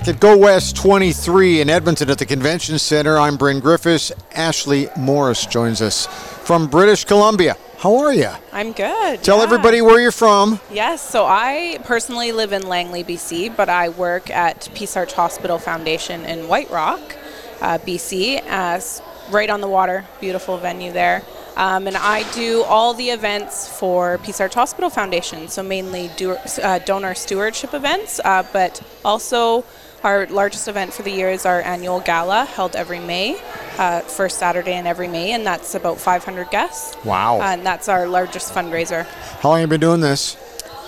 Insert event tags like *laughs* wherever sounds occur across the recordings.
back at Go West 23 in Edmonton at the Convention Center. I'm Bryn Griffiths. Ashleigh Morriss joins us from British Columbia. How are you? I'm good. Tell yeah. everybody where you're from. Yes, so I personally live in Langley, BC, but I work at Peace Arch Hospital Foundation in White Rock, uh, BC, as right on the water. Beautiful venue there. Um, and I do all the events for Peace Arch Hospital Foundation, so mainly do, uh, donor stewardship events, uh, but also our largest event for the year is our annual gala held every May, uh, first Saturday in every May, and that's about 500 guests. Wow. And that's our largest fundraiser. How long have you been doing this?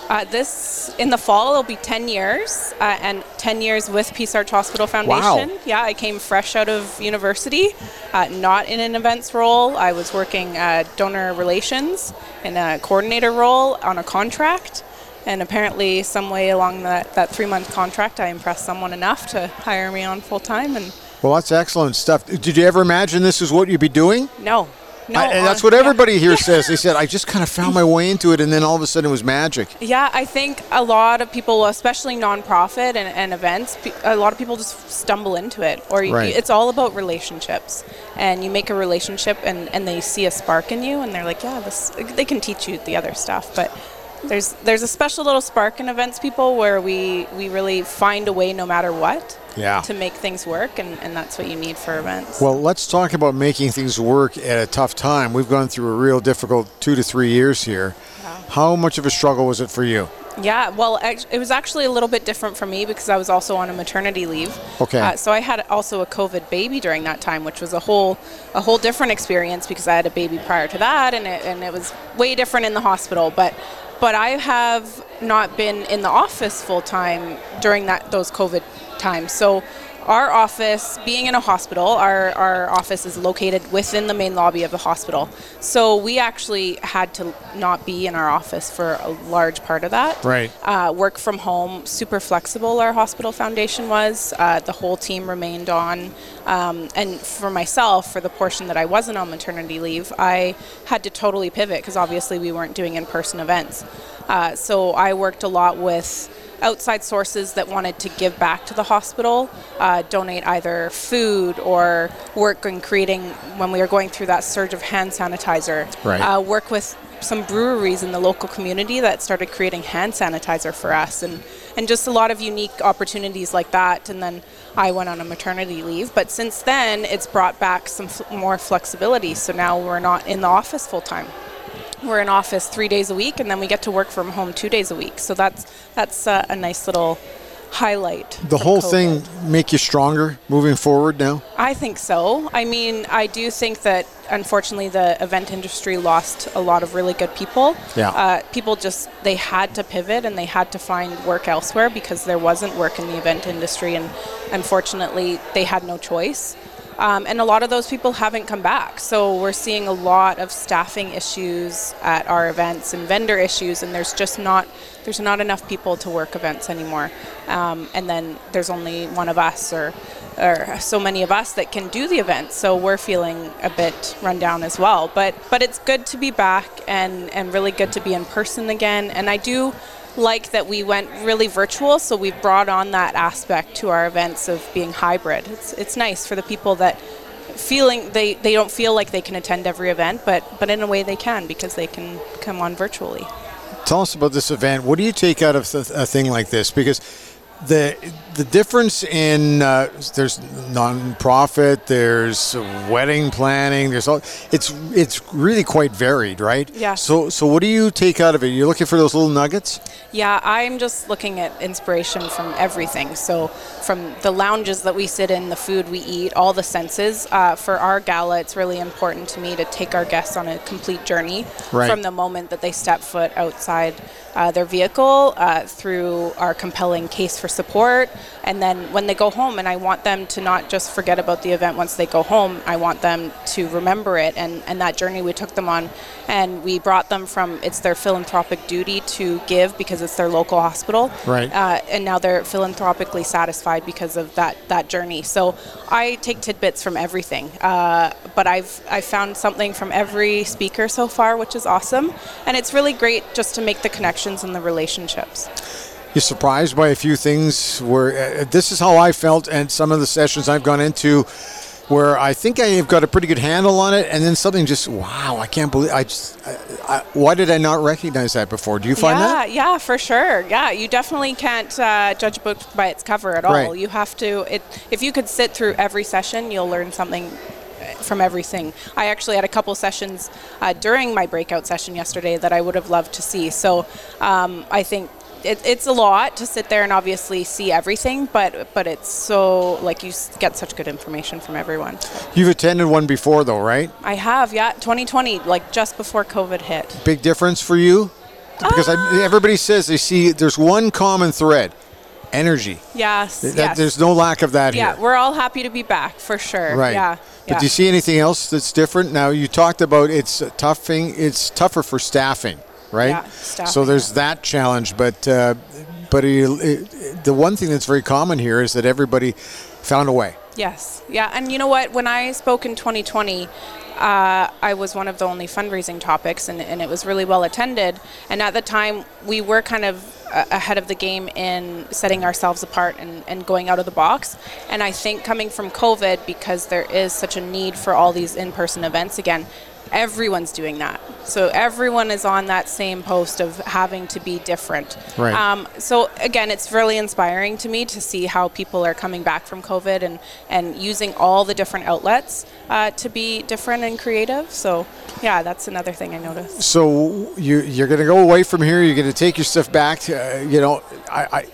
Uh, this in the fall it'll be 10 years uh, and 10 years with peace arch hospital foundation Wow. yeah i came fresh out of university uh, not in an events role i was working uh, donor relations in a coordinator role on a contract and apparently some way along that, that three month contract i impressed someone enough to hire me on full time and Well, that's excellent stuff. Did you ever imagine this is what you'd be doing? no no I- and that's uh, what yeah. everybody here *laughs* says. They said, I just kind of found my way into it, and then all of a sudden it was magic. Yeah, I think a lot of people, especially nonprofit and, and events, a lot of people just stumble into it. Or you, Right. it's all about relationships, and you make a relationship, and, and they see a spark in you, and they're like, yeah, this. They can teach you the other stuff, but there's there's a special little spark in events people where we we really find a way no matter what Yeah. to make things work, and, and that's what you need for events. Well, let's talk about making things work at a tough time. We've gone through a real difficult two to three years here. How much of a struggle was it for you? Yeah, well, it was actually a little bit different for me because I was also on a maternity leave. Okay. Uh, so I had also a COVID baby during that time, which was a whole a whole different experience because I had a baby prior to that, and it, and it was way different in the hospital. But but I have not been in the office full time during that those COVID times. So our office, being in a hospital, our, our office is located within the main lobby of the hospital. So we actually had to not be in our office for a large part of that. Right. Uh, work from home, super flexible, our hospital foundation was. Uh, the whole team remained on. Um, and for myself, for the portion that I wasn't on maternity leave, I had to totally pivot because obviously we weren't doing in person events. Uh, so I worked a lot with outside sources that wanted to give back to the hospital, uh, donate either food or work in creating, when we were going through that surge of hand sanitizer, Right. uh, work with some breweries in the local community that started creating hand sanitizer for us and, and just a lot of unique opportunities like that. And then I went on a maternity leave. But since then, it's brought back some f- more flexibility. So now we're not in the office full time we're in office three days a week, and then we get to work from home two days a week. So that's that's uh, a nice little highlight. The whole COVID. thing make you stronger moving forward now? I think so. I mean, I do think that unfortunately the event industry lost a lot of really good people. Yeah. Uh, people just they had to pivot and they had to find work elsewhere because there wasn't work in the event industry, and unfortunately they had no choice. Um, and a lot of those people haven't come back. So we're seeing a lot of staffing issues at our events and vendor issues, and there's just not there's not enough people to work events anymore. Um, and then there's only one of us or or so many of us that can do the events. So we're feeling a bit run down as well. But but it's good to be back and and really good to be in person again. And I do like that we went really virtual, so we've brought on that aspect to our events of being hybrid. It's it's nice for the people that feeling they, they don't feel like they can attend every event, but but in a way they can because they can come on virtually. Tell us about this event. What do you take out of a thing like this? Because the the difference in uh, there's non-profit, there's wedding planning, there's all it's it's really quite varied, right? Yeah. So so what do you take out of it? You're looking for those little nuggets. Yeah, I'm just looking at inspiration from everything. So, from the lounges that we sit in, the food we eat, all the senses. Uh, for our gala, it's really important to me to take our guests on a complete journey Right. from the moment that they step foot outside uh, their vehicle uh, through our compelling case for support. And then when they go home, and I want them to not just forget about the event once they go home, I want them to remember it and, and that journey we took them on. And we brought them from it's their philanthropic duty to give because it's their local hospital. Right. Uh, and now they're philanthropically satisfied because of that, that journey. So I take tidbits from everything. Uh, but I've, I've found something from every speaker so far, which is awesome. And it's really great just to make the connections and the relationships. You're surprised by a few things where uh, this is how I felt, and some of the sessions I've gone into where I think I have got a pretty good handle on it, and then something just wow, I can't believe I just I, I, why did I not recognize that before? Do you find yeah, that? Yeah, for sure. Yeah, you definitely can't uh, judge a book by its cover at all. Right. You have to. It if you could sit through every session, you'll learn something from everything. I actually had a couple sessions uh, during my breakout session yesterday that I would have loved to see. So um, I think it, it's a lot to sit there and obviously see everything, but but it's so like you get such good information from everyone. You've attended one before, though, right? I have, yeah, 2020, like just before COVID hit. Big difference for you because Ah. I, everybody says they see there's one common thread: energy. Yes, That- yes. There's no lack of that yeah, here. Yeah, we're all happy to be back for sure. Right. Yeah. But yeah. do you see anything else that's different? Now you talked about it's a tough thing. It's tougher for staffing, right? Yeah, staffing, so there's that challenge, but uh, but it, it, the one thing that's very common here is that everybody found a way. Yes. Yeah. And you know what? When I spoke in 2020, uh, I was one of the only fundraising topics, and, and it was really well attended. And at the time, we were kind of ahead of the game in setting ourselves apart and, and going out of the box. And I think coming from COVID, because there is such a need for all these in person events again, everyone's doing that. So everyone is on that same post of having to be different. Right. Um, so again, it's really inspiring to me to see how people are coming back from COVID and, and using all the different outlets uh, to be different and creative. So yeah, that's another thing I noticed. So you you're going to go away from here. You're going to take your stuff back. To, uh, you know, I, I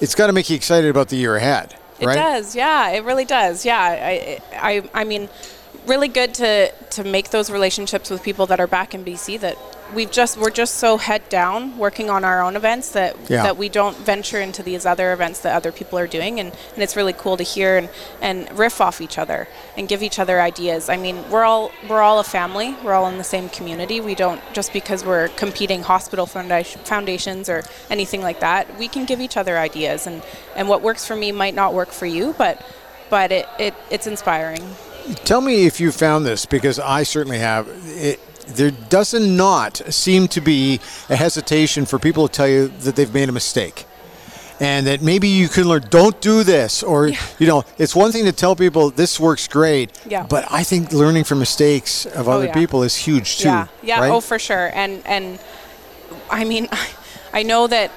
it's got to make you excited about the year ahead, It right? does, yeah, it really does. Yeah, I, I, I mean, really good to to make those relationships with people that are back in BC that we've just we're just so head down working on our own events that Yeah. that we don't venture into these other events that other people are doing and, and it's really cool to hear and, and riff off each other and give each other ideas. I mean, we're all we're all a family. We're all in the same community. We don't just because we're competing hospital founda- foundations or anything like that. We can give each other ideas and, and what works for me might not work for you, but but it, it it's inspiring. Tell me if you found this because I certainly have. It, there doesn't not seem to be a hesitation for people to tell you that they've made a mistake. And that maybe you can learn, don't do this. Or, you know, it's one thing to tell people this works great. Yeah. But I think learning from mistakes of oh, other yeah. people is huge too. Yeah, yeah, right? oh for sure. And and I mean, *laughs* I know that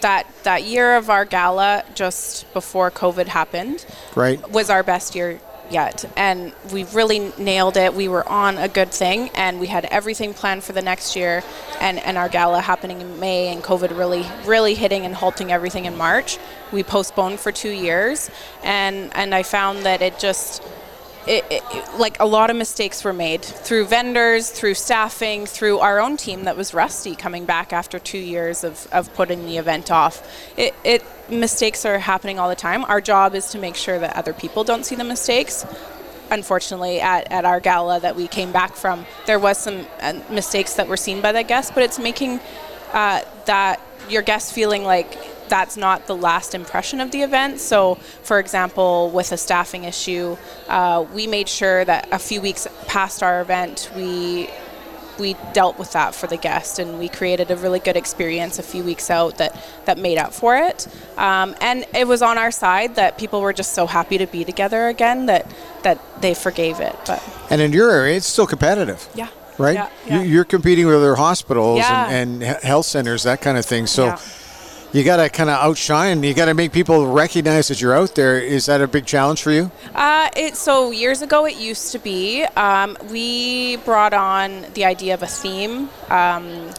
that that year of our gala just before COVID happened right? was our best year yet. And we really nailed it. We were on a good thing and we had everything planned for the next year. And, and our gala happening in may and covid really really hitting and halting everything in march. We postponed for two years and and i found that it just it, it, like a lot of mistakes were made through vendors, through staffing, through our own team that was rusty coming back after two years of, of putting the event off. It, it mistakes are happening all the time. Our job is to make sure that other people don't see the mistakes. Unfortunately, at, at our gala that we came back from, there was some uh, mistakes that were seen by the guests, but it's making uh, that your guests feeling like that's not the last impression of the event. So, for example, with a staffing issue, uh, we made sure that a few weeks past our event, we we dealt with that for the guest, and we created a really good experience a few weeks out that that made up for it. Um, and it was on our side that people were just so happy to be together again that that they forgave it. But And in your area, it's still competitive. yeah, Right? Yeah, yeah. You, you're competing with other hospitals Yeah. and, and health centers, that kind of thing. So. You got to kind of outshine. You got to make people recognize that you're out there. Is that a big challenge for you? Uh, it, so years ago, it used to be. Um, we brought on the idea of a theme. Um,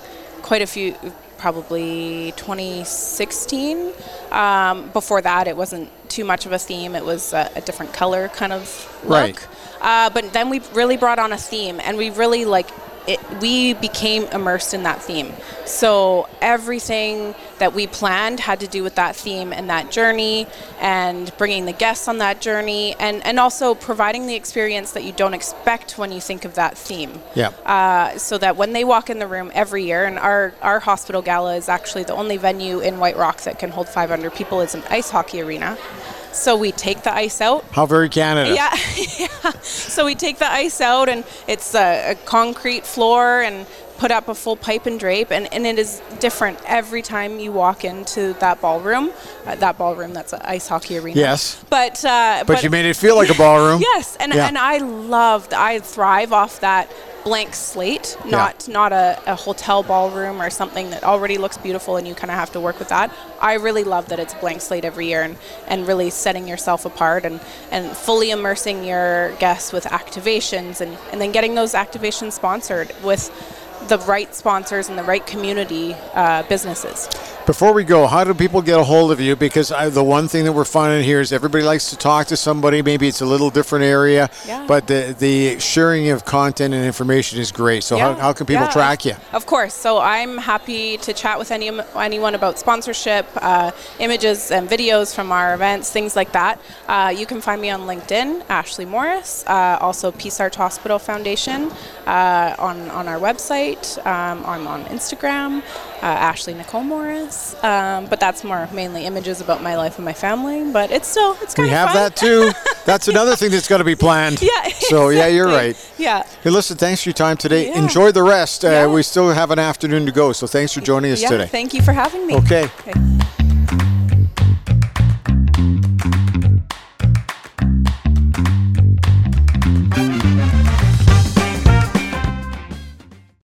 quite a few, probably 2016. Um, before that, it wasn't too much of a theme. It was a, a different color kind of look. Right. Uh, but then we really brought on a theme, and we really like it. We became immersed in that theme. So everything that we planned had to do with that theme and that journey, and bringing the guests on that journey, and and also providing the experience that you don't expect when you think of that theme. Yeah. Uh, so that when they walk in the room every year, and our, our hospital gala is actually the only venue in White Rock that can hold 500 people, is an ice hockey arena. So we take the ice out. How very Canada. Yeah, *laughs* yeah. So we take the ice out, and it's a, a concrete floor, and put up a full pipe and drape, and, and it is different every time you walk into that ballroom. Uh, that ballroom, that's an ice hockey arena. Yes. But, uh, But, you made it feel like a ballroom. *laughs* Yes, and Yeah. and I loved. I thrive off that blank slate, not not a, a hotel ballroom or something that already looks beautiful and you kind of have to work with that. I really love that it's blank slate every year and, and really setting yourself apart and, and fully immersing your guests with activations and, and then getting those activations sponsored with the right sponsors and the right community uh, businesses. Before we go, how do people get a hold of you? Because I, the one thing that we're finding here is everybody likes to talk to somebody. Maybe it's a little different area, Yeah. but the the sharing of content and information is great. So how, Yeah, how can people yeah, track you? Of course. So I'm happy to chat with any anyone about sponsorship, uh, images and videos from our events, things like that. Uh, you can find me on LinkedIn, Ashleigh Morriss, uh, also Peace Arch Hospital Foundation, uh, on on our website. Um, I'm on Instagram, uh, Ashleigh Nicole Morriss. Um, but that's more mainly images about my life and my family. But it's still it's kind We of have fun. that too. *laughs* That's another thing that's got to be planned. *laughs* yeah. So yeah, you're right. Yeah. Hey, listen, thanks for your time today. Yeah. Enjoy the rest. Uh, Yeah. we still have an afternoon to go, so thanks for joining us yeah. today. Thank you for having me. Okay. okay.